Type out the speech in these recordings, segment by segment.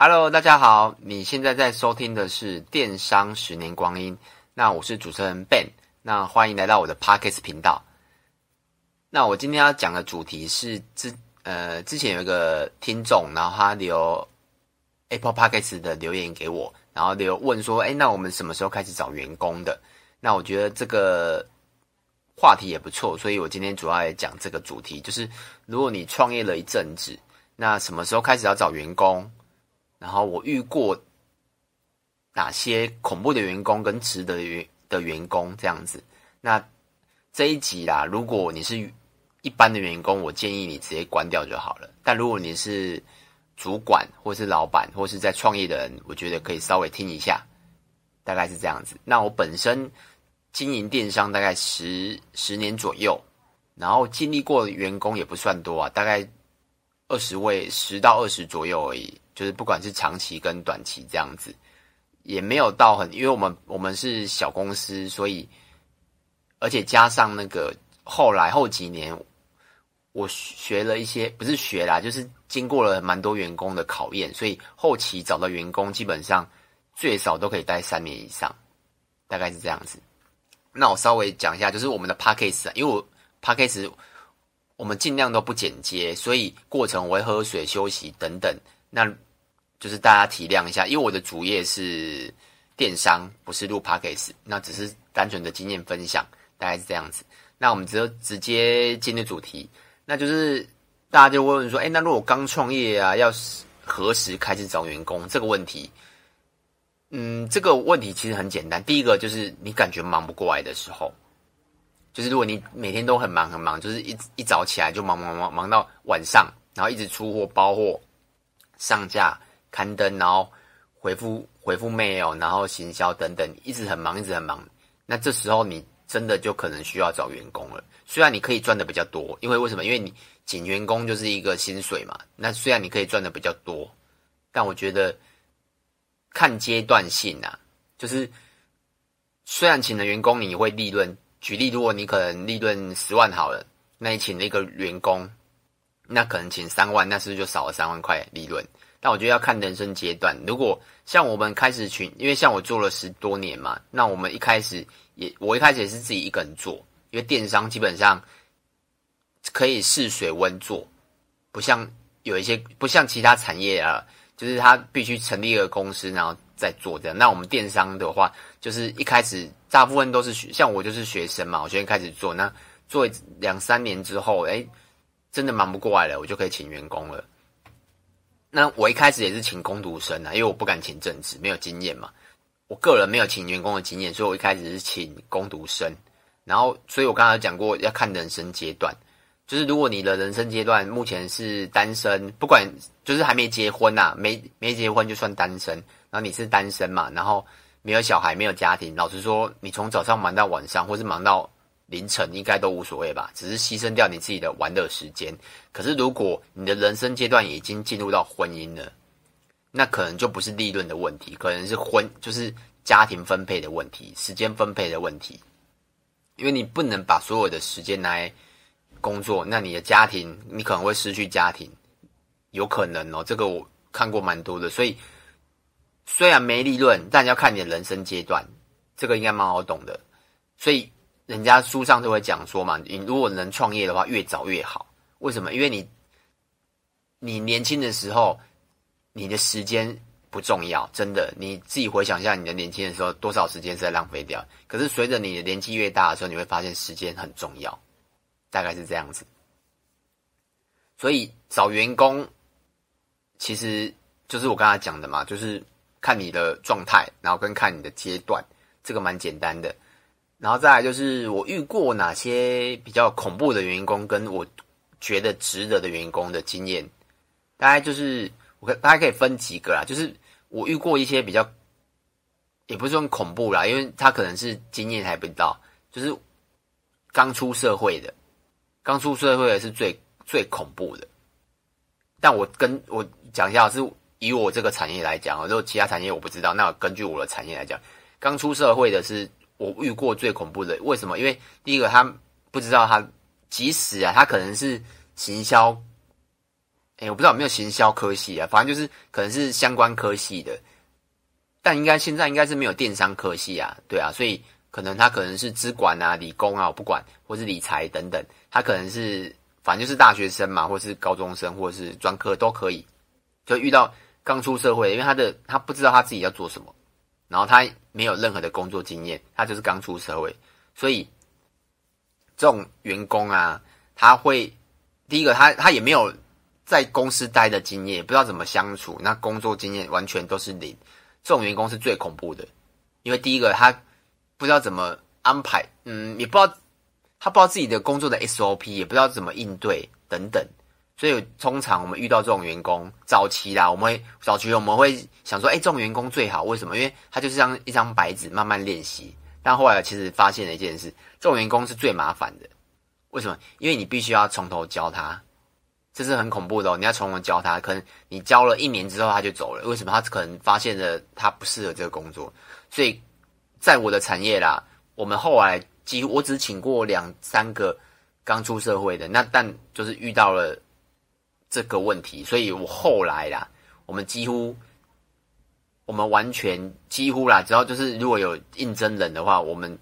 Hello，大家好，你现在在收听的是电商十年光阴。那我是主持人 Ben，那欢迎来到我的 Podcast 频道。那我今天要讲的主题是之呃之前有一个听众，然后他留 Apple Podcast 的留言给我，然后留问说，哎，那我们什么时候开始找员工的？那我觉得这个。话题也不错，所以我今天主要来讲这个主题，就是如果你创业了一阵子，那什么时候开始要找员工？然后我遇过哪些恐怖的员工跟值得员的员工这样子。那这一集啦，如果你是一般的员工，我建议你直接关掉就好了。但如果你是主管或是老板或是在创业的人，我觉得可以稍微听一下，大概是这样子。那我本身。经营电商大概十十年左右，然后经历过的员工也不算多啊，大概二十位，十到二十左右而已。就是不管是长期跟短期这样子，也没有到很，因为我们我们是小公司，所以而且加上那个后来后几年，我学了一些，不是学啦，就是经过了蛮多员工的考验，所以后期找到员工基本上最少都可以待三年以上，大概是这样子。那我稍微讲一下，就是我们的 Podcast 啊，因为我 Podcast 我们尽量都不剪接，所以过程我会喝水、休息等等。那就是大家体谅一下，因为我的主业是电商，不是录 Podcast，那只是单纯的经验分享，大概是这样子。那我们只有直接进入主题，那就是大家就会问说，哎，那如果刚创业啊，要何时开始找员工这个问题？嗯，这个问题其实很简单。第一个就是你感觉忙不过来的时候，就是如果你每天都很忙很忙，就是一一早起来就忙忙忙忙到晚上，然后一直出货、包货、上架、刊登，然后回复回复 mail，然后行销等等，一直很忙，一直很忙。那这时候你真的就可能需要找员工了。虽然你可以赚的比较多，因为为什么？因为你请员工就是一个薪水嘛。那虽然你可以赚的比较多，但我觉得。看阶段性啊，就是虽然请了员工，你会利润。举例，如果你可能利润十万好了，那你请了一个员工，那可能请三万，那是不是就少了三万块利润？但我觉得要看人生阶段。如果像我们开始群，因为像我做了十多年嘛，那我们一开始也，我一开始也是自己一个人做，因为电商基本上可以试水温做，不像有一些不像其他产业啊。就是他必须成立一个公司，然后再做这样。那我们电商的话，就是一开始大部分都是学，像我就是学生嘛，我先开始做。那做两三年之后，哎，真的忙不过来了，我就可以请员工了。那我一开始也是请工读生啊，因为我不敢请正职，没有经验嘛。我个人没有请员工的经验，所以我一开始是请工读生。然后，所以我刚才讲过，要看人生阶段。就是如果你的人生阶段目前是单身，不管就是还没结婚呐、啊，没没结婚就算单身，然后你是单身嘛，然后没有小孩，没有家庭，老实说，你从早上忙到晚上，或是忙到凌晨，应该都无所谓吧，只是牺牲掉你自己的玩乐时间。可是如果你的人生阶段已经进入到婚姻了，那可能就不是利润的问题，可能是婚就是家庭分配的问题，时间分配的问题，因为你不能把所有的时间来。工作，那你的家庭，你可能会失去家庭，有可能哦。这个我看过蛮多的，所以虽然没利润，但要看你的人生阶段，这个应该蛮好懂的。所以人家书上都会讲说嘛，你如果能创业的话，越早越好。为什么？因为你你年轻的时候，你的时间不重要，真的。你自己回想一下，你的年轻的时候多少时间是在浪费掉？可是随着你的年纪越大的时候，你会发现时间很重要。大概是这样子，所以找员工其实就是我刚才讲的嘛，就是看你的状态，然后跟看你的阶段，这个蛮简单的。然后再来就是我遇过哪些比较恐怖的员工，跟我觉得值得的员工的经验，大概就是我可大家可以分几个啦，就是我遇过一些比较，也不是说恐怖啦，因为他可能是经验还不到，就是刚出社会的。刚出社会的是最最恐怖的，但我跟我讲一下，是以我这个产业来讲，如果其他产业我不知道，那我根据我的产业来讲，刚出社会的是我遇过最恐怖的。为什么？因为第一个他不知道他，即使啊，他可能是行销哎，我不知道有没有行销科系啊，反正就是可能是相关科系的，但应该现在应该是没有电商科系啊，对啊，所以可能他可能是资管啊、理工啊，我不管，或是理财等等，他可能是反正就是大学生嘛，或是高中生，或是专科都可以，就遇到刚出社会，因为他的他不知道他自己要做什么，然后他没有任何的工作经验，他就是刚出社会，所以这种员工啊，他会第一个他他也没有。在公司待的经验，不知道怎么相处，那工作经验完全都是零。这种员工是最恐怖的，因为第一个他不知道怎么安排，嗯，也不知道他不知道自己的工作的 SOP，也不知道怎么应对等等。所以通常我们遇到这种员工，早期啦，我们会早期我们会想说，哎，这种员工最好，为什么？因为他就是像一张白纸，慢慢练习。但后来其实发现了一件事，这种员工是最麻烦的。为什么？因为你必须要从头教他。这是很恐怖的哦！你要从头教他，可能你教了一年之后他就走了。为什么？他可能发现了他不适合这个工作。所以，在我的产业啦，我们后来几乎我只请过两三个刚出社会的，那但就是遇到了这个问题，所以我后来啦，我们几乎我们完全几乎啦，只要就是如果有应征人的话，我们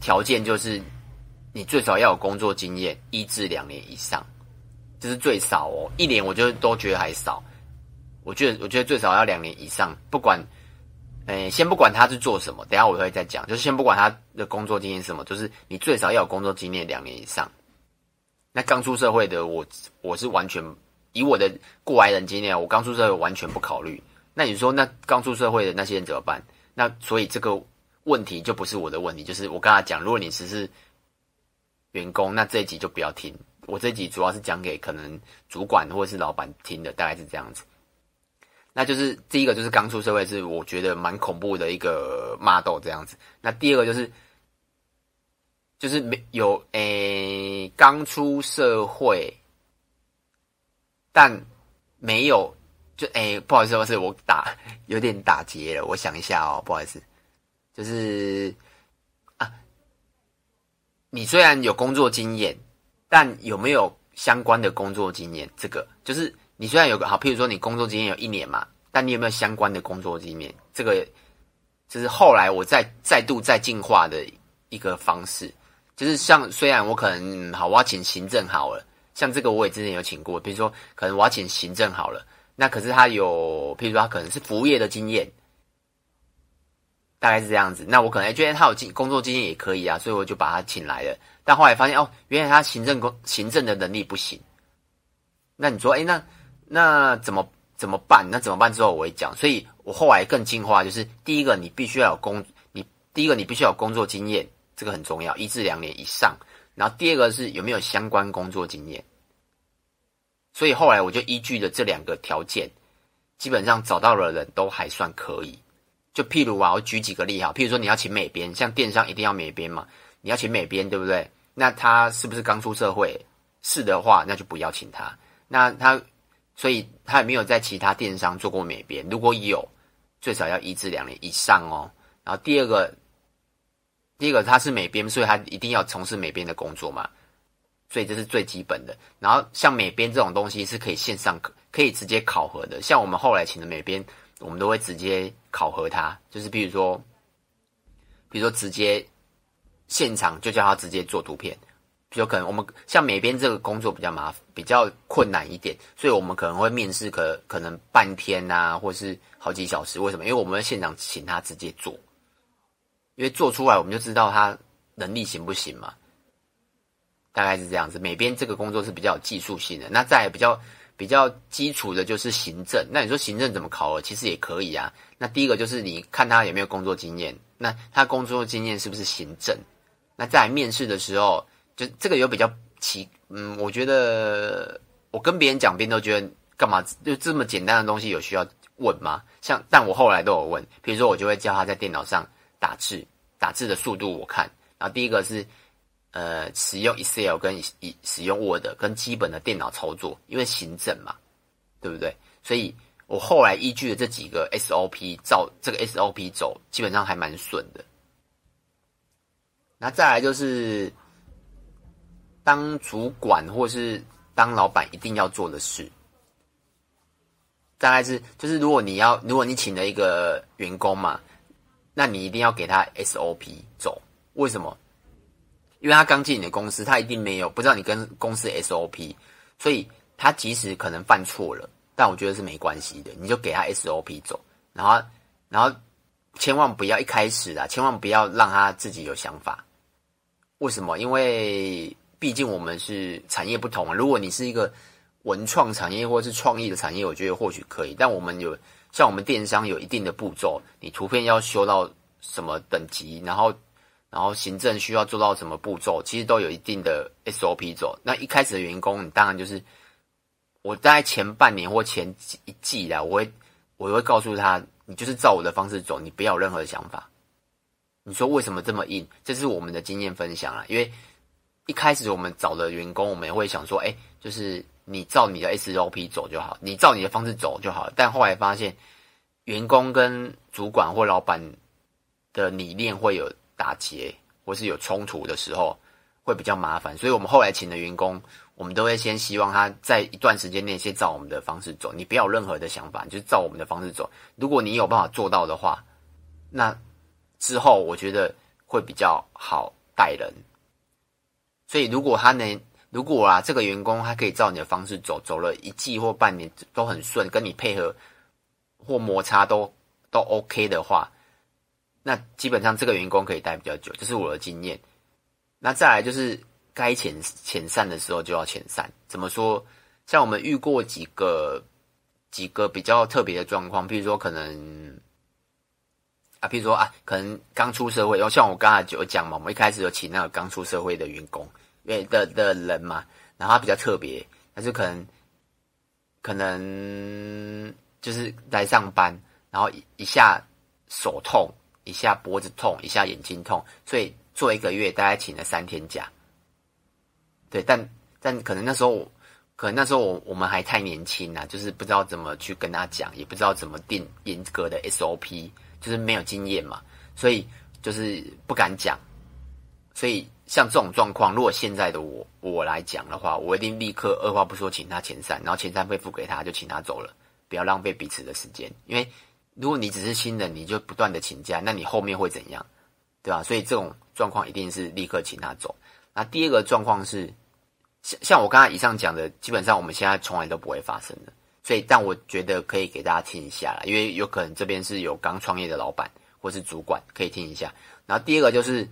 条件就是你最少要有工作经验一至两年以上。这是最少哦，一年我就都觉得还少。我觉得，我觉得最少要两年以上。不管，诶，先不管他是做什么，等下我会再讲。就是先不管他的工作经验什么，就是你最少要有工作经验两年以上。那刚出社会的我，我是完全以我的过来人经验，我刚出社会完全不考虑。那你说，那刚出社会的那些人怎么办？那所以这个问题就不是我的问题，就是我跟他讲，如果你只是员工，那这一集就不要听。我这集主要是讲给可能主管或者是老板听的，大概是这样子。那就是第一个就是刚出社会，是我觉得蛮恐怖的一个骂斗这样子。那第二个就是就是没有诶，刚出社会，但没有就诶，不好意思，不好意思，我打 有点打结了，我想一下哦，不好意思，就是啊，你虽然有工作经验。但有没有相关的工作经验？这个就是你虽然有个好，譬如说你工作经验有一年嘛，但你有没有相关的工作经验？这个就是后来我再再度再进化的一个方式，就是像虽然我可能、好，我要请行政好了，像这个我也之前有请过，比如说可能我要请行政好了，那可是他有，譬如说他可能是服务业的经验。大概是这样子，那我可能觉得他有经工作经验也可以啊，所以我就把他请来了。但后来发现哦，原来他行政工行政的能力不行。那你说，哎，那那怎么怎么办？那怎么办？之后我会讲。所以我后来更进化，就是第一个，你必须要有工，你第一个你必须要有工作经验，这个很重要，一至两年以上。然后第二个是有没有相关工作经验。所以后来我就依据了这两个条件，基本上找到的人都还算可以。就譬如啊，我举几个例哈，譬如说你要请美编，像电商一定要美编嘛，你要请美编，对不对？那他是不是刚出社会？是的话，那就不要请他。那他，所以他有没有在其他电商做过美编？如果有，最少要一至两年以上哦。然后第二个，第一个他是美编，所以他一定要从事美编的工作嘛，所以这是最基本的。然后像美编这种东西是可以线上可可以直接考核的，像我们后来请的美编。我们都会直接考核他，就是比如说，比如说直接现场就叫他直接做图片，比如可能我们像美编这个工作比较麻烦，比较困难一点，所以我们可能会面试可可能半天啊，或是好几小时。为什么？因为我们会现场请他直接做，因为做出来我们就知道他能力行不行嘛。大概是这样子，美编这个工作是比较有技术性的，那再比较。比较基础的就是行政，那你说行政怎么考核？其实也可以啊。那第一个就是你看他有没有工作经验，那他工作经验是不是行政？那在面试的时候，就这个有比较奇，嗯，我觉得我跟别人讲，别人都觉得干嘛？就这么简单的东西有需要问吗？像，但我后来都有问，比如说我就会教他在电脑上打字，打字的速度我看，然后第一个是。呃，使用 Excel 跟以使用 Word 跟基本的电脑操作，因为行政嘛，对不对？所以我后来依据了这几个 SOP，照这个 SOP 走，基本上还蛮顺的。那再来就是当主管或是当老板一定要做的事，大概是就是如果你要如果你请了一个员工嘛，那你一定要给他 SOP 走。为什么？因为他刚进你的公司，他一定没有不知道你跟公司 SOP，所以他即使可能犯错了，但我觉得是没关系的，你就给他 SOP 走，然后然后千万不要一开始啊，千万不要让他自己有想法。为什么？因为毕竟我们是产业不同啊。如果你是一个文创产业或是创意的产业，我觉得或许可以。但我们有像我们电商有一定的步骤，你图片要修到什么等级，然后然后行政需要做到什么步骤，其实都有一定的 SOP 走。那一开始的员工，你当然就是我大概前半年或前一季啦，我会我会告诉他，你就是照我的方式走，你不要有任何的想法。你说为什么这么硬？这是我们的经验分享啊。因为一开始我们找的员工，我们也会想说，哎，就是你照你的 SOP 走就好，你照你的方式走就好。但后来发现，员工跟主管或老板的理念会有打结，或是有冲突的时候，会比较麻烦。所以我们后来请的员工，我们都会先希望他在一段时间内先照我们的方式走，你不要有任何的想法，就照我们的方式走。如果你有办法做到的话，那。之后我觉得会比较好带人，所以如果他能，如果啊这个员工他可以照你的方式走，走了一季或半年都很顺，跟你配合或摩擦都都 OK 的话，那基本上这个员工可以待比较久，这是我的经验。那再来就是该遣遣散的时候就要遣散，怎么说？像我们遇过几个几个比较特别的状况，比如说可能。啊，比如说啊，可能刚出社会，然后像我刚才就讲嘛，我们一开始有请那个刚出社会的员工，因为的的人嘛，然后他比较特别，他就可能可能就是来上班，然后一下手痛，一下脖子痛，一下眼睛痛，所以做一个月大概请了三天假。对，但但可能那时候，可能那时候我我们还太年轻啊，就是不知道怎么去跟他讲，也不知道怎么定严格的 SOP。就是没有经验嘛，所以就是不敢讲。所以像这种状况，如果现在的我我来讲的话，我一定立刻二话不说请他遣散，然后遣散费付给他，就请他走了，不要浪费彼此的时间。因为如果你只是新人，你就不断的请假，那你后面会怎样？对吧？所以这种状况一定是立刻请他走。那第二个状况是，像像我刚才以上讲的，基本上我们现在从来都不会发生的。所以，但我觉得可以给大家听一下啦，因为有可能这边是有刚创业的老板或是主管，可以听一下。然后第二个就是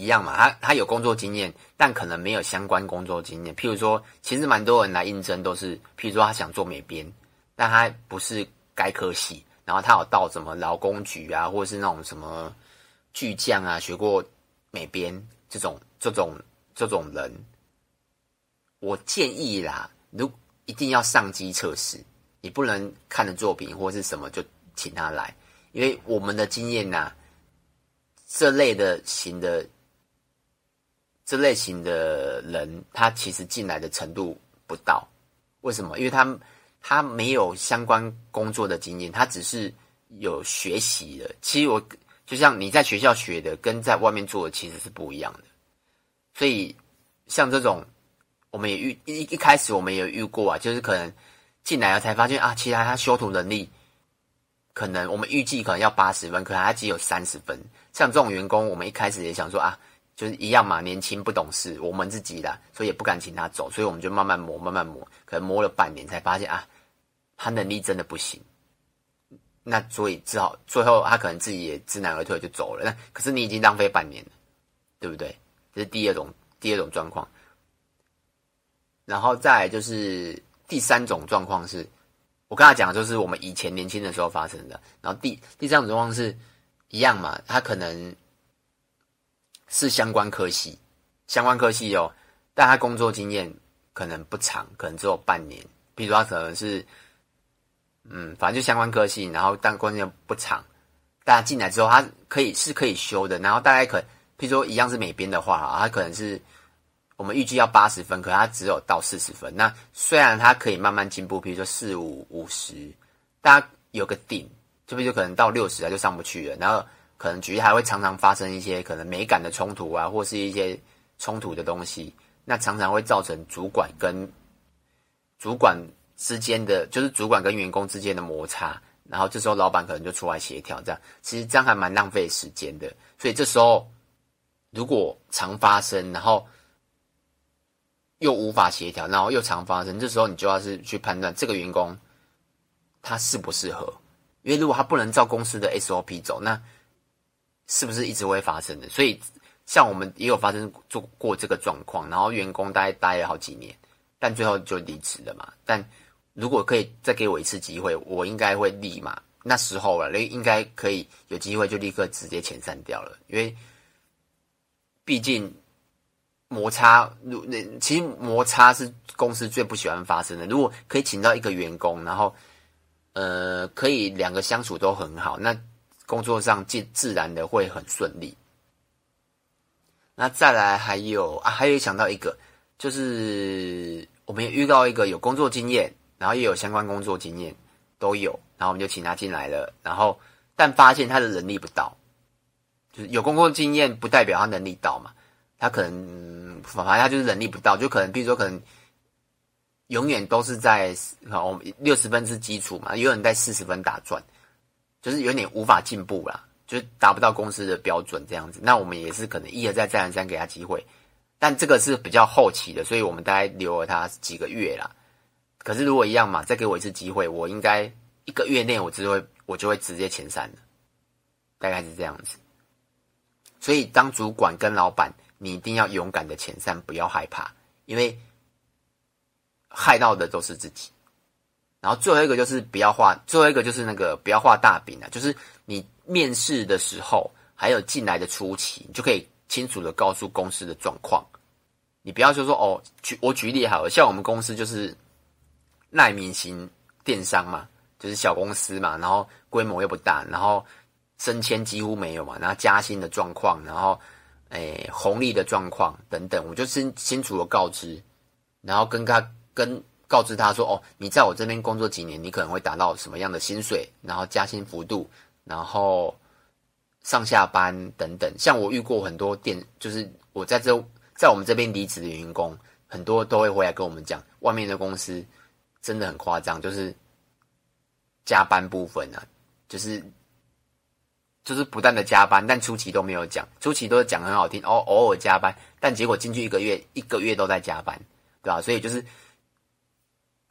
一样嘛，他他有工作经验，但可能没有相关工作经验。譬如说，其实蛮多人来应征都是，譬如说他想做美编，但他不是该科系，然后他有到什么劳工局啊，或者是那种什么巨匠啊，学过美编这种这种这种人，我建议啦，如一定要上机测试，你不能看的作品或是什么就请他来，因为我们的经验呐、啊，这类的型的这类型的人，他其实进来的程度不到。为什么？因为他他没有相关工作的经验，他只是有学习的。其实我就像你在学校学的，跟在外面做的其实是不一样的。所以像这种。我们也遇一一开始我们也遇过啊，就是可能进来了才发现啊，其实他修图能力可能我们预计可能要八十分，可能他只有三十分。像这种员工，我们一开始也想说啊，就是一样嘛，年轻不懂事，我们自己的，所以也不敢请他走，所以我们就慢慢磨，慢慢磨，可能磨了半年才发现啊，他能力真的不行。那所以只好最后他可能自己也知难而退就走了。那可是你已经浪费半年了，对不对？这是第二种第二种状况。然后再就是第三种状况是，我刚才讲的就是我们以前年轻的时候发生的。然后第第三种状况是一样嘛，他可能是相关科系，相关科系哦，但他工作经验可能不长，可能只有半年。比如说他可能是，嗯，反正就相关科系，然后但工作不长，大家进来之后他可以是可以修的。然后大概可，譬如说一样是美编的话，他可能是。我们预计要八十分，可他只有到四十分。那虽然他可以慢慢进步，比如说四五五十，大家有个顶，这边就可能到六十啊就上不去了。然后可能局还会常常发生一些可能美感的冲突啊，或是一些冲突的东西。那常常会造成主管跟主管之间的，就是主管跟员工之间的摩擦，然后这时候老板可能就出来协调，这样其实这样还蛮浪费时间的。所以这时候如果常发生，然后又无法协调，然后又常发生，这时候你就要是去判断这个员工他适不适合，因为如果他不能照公司的 SOP 走，那是不是一直会发生的？所以。像我们也有发生做过这个状况，然后员工待待了好几年，但最后就离职了嘛。但如果可以再给我一次机会，我应该会立马那时候了，应该可以有机会就立刻直接遣散掉了。因为毕竟摩擦，那其实摩擦是公司最不喜欢发生的。如果可以请到一个员工，然后呃可以两个相处都很好，那工作上自自然的会很顺利。那再来还有啊，还有想到一个，就是我们也遇到一个有工作经验，然后也有相关工作经验都有，然后我们就请他进来了，然后但发现他的能力不到，就是有工作经验不代表他能力到嘛，他可能反正他就是能力不到，就可能比如说可能永远都是在我们六十分是基础嘛，永远在四十分打转，就是有点无法进步啦。就达不到公司的标准这样子，那我们也是可能一而再再而三给他机会，但这个是比较后期的，所以我们大概留了他几个月啦。可是如果一样嘛，再给我一次机会，我应该一个月内我只会我就会直接遣散了，大概是这样子。所以当主管跟老板，你一定要勇敢的遣散，不要害怕，因为害到的都是自己。然后最后一个就是不要画，最后一个就是那个不要画大饼啊，就是你。面试的时候，还有进来的初期，你就可以清楚的告诉公司的状况。你不要说说哦，举我举例好了，像我们公司就是奈米型电商嘛，就是小公司嘛，然后规模又不大，然后升迁几乎没有嘛，然后加薪的状况，然后诶红利的状况等等，我就清清楚的告知，然后跟他跟告知他说哦，你在我这边工作几年，你可能会达到什么样的薪水，然后加薪幅度。然后上下班等等，像我遇过很多店，就是我在这在我们这边离职的员工，很多都会回来跟我们讲，外面的公司真的很夸张，就是加班部分啊，就是就是不断的加班，但初期都没有讲，初期都是讲很好听，哦偶尔加班，但结果进去一个月，一个月都在加班，对吧？所以就是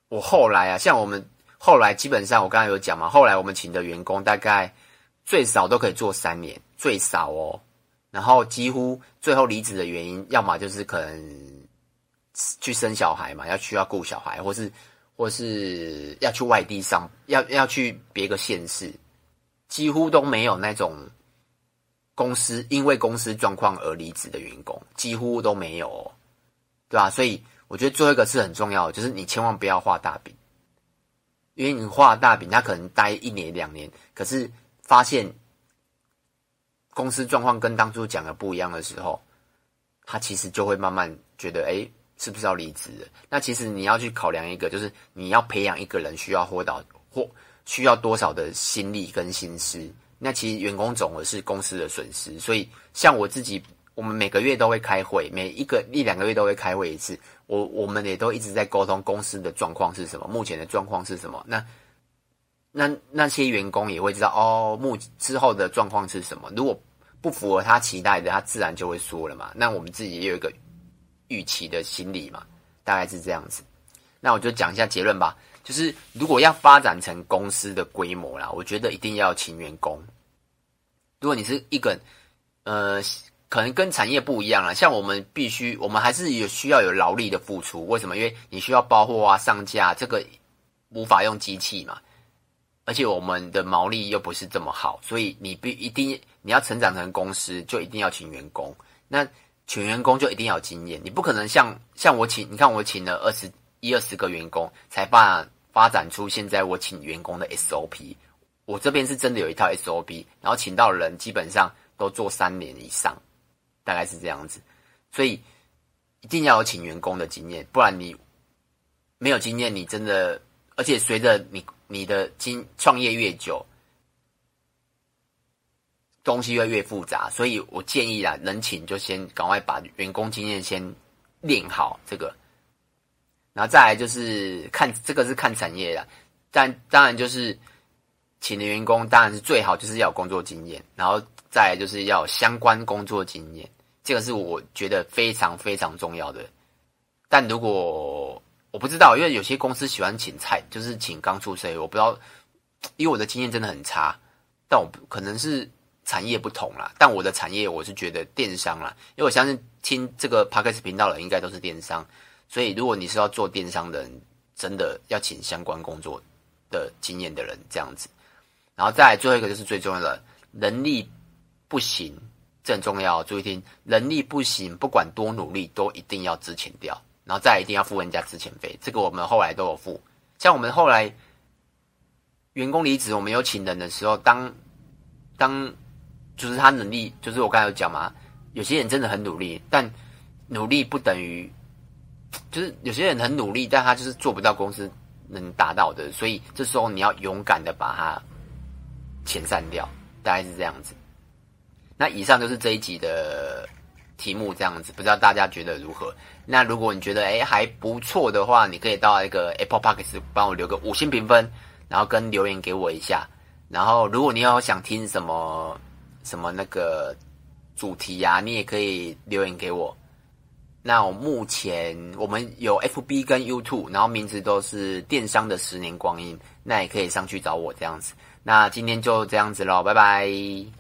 我后来啊，像我们后来基本上我刚才有讲嘛，后来我们请的员工大概。最少都可以做三年，最少哦。然后几乎最后离职的原因，要么就是可能去生小孩嘛，要需要顾小孩，或是或是要去外地上，要要去别个县市，几乎都没有那种公司因为公司状况而离职的员工，几乎都没有哦，对吧？所以我觉得最后一个是很重要的，就是你千万不要画大饼，因为你画大饼，他可能待一年两年，可是。发现公司状况跟当初讲的不一样的时候，他其实就会慢慢觉得，哎，是不是要离职？那其实你要去考量一个，就是你要培养一个人需要活到或需要多少的心力跟心思。那其实员工总额是公司的损失，所以像我自己，我们每个月都会开会，每一个一两个月都会开会一次。我我们也都一直在沟通公司的状况是什么，目前的状况是什么。那那那些员工也会知道哦，目之后的状况是什么。如果不符合他期待的，他自然就会说了嘛。那我们自己也有一个预期的心理嘛，大概是这样子。那我就讲一下结论吧。就是如果要发展成公司的规模啦，我觉得一定要请员工。如果你是一个呃，可能跟产业不一样了，像我们必须，我们还是有需要有劳力的付出。为什么？因为你需要包货啊、上架，这个无法用机器嘛。而且我们的毛利又不是这么好，所以你必一定你要成长成公司，就一定要请员工。那请员工就一定要经验，你不可能像像我请，你看我请了二十一二十个员工，才发发展出现在我请员工的 SOP。我这边是真的有一套 SOP，然后请到人基本上都做三年以上，大概是这样子。所以一定要有请员工的经验，不然你没有经验，你真的，而且随着你。你的经创业越久，东西越越复杂，所以我建议啦，能请就先赶快把员工经验先练好。这个，然后再来就是看这个是看产业啦，但当然就是请的员工当然是最好就是要有工作经验，然后再来就是要有相关工作经验，这个是我觉得非常非常重要的。但如果我不知道，因为有些公司喜欢请菜，就是请刚出生，我不知道，因为我的经验真的很差，但我可能是。产业不同啦，但我的产业我是觉得电商啦，因为我相信听这个 Podcast 频道的应该都是电商，所以如果你是要做电商的人，真的要请相关工作的经验的人这样子，然后再来最后一个就是最重要的，能力不行，很重要，注意听，能力不行，不管多努力都一定要支钱掉，然后再一定要付人家支钱费，这个我们后来都有付，像我们后来员工离职，我们有请人的时候，当当。就是他能力，就是我刚才有讲嘛，有些人真的很努力，但努力不等于，就是有些人很努力，但他就是做不到公司能达到的，所以这时候你要勇敢的把他遣散掉，大概是这样子。那以上就是这一集的题目，这样子，不知道大家觉得如何？那如果你觉得诶还不错的话，你可以到一个 Apple Podcast 帮我留个五星评分，然后跟留言给我一下。然后如果你有想听什么。什么那个主题呀、啊？你也可以留言给我。那我目前我们有 FB 跟 YouTube，然后名字都是电商的十年光阴，那也可以上去找我这样子。那今天就这样子喽，拜拜。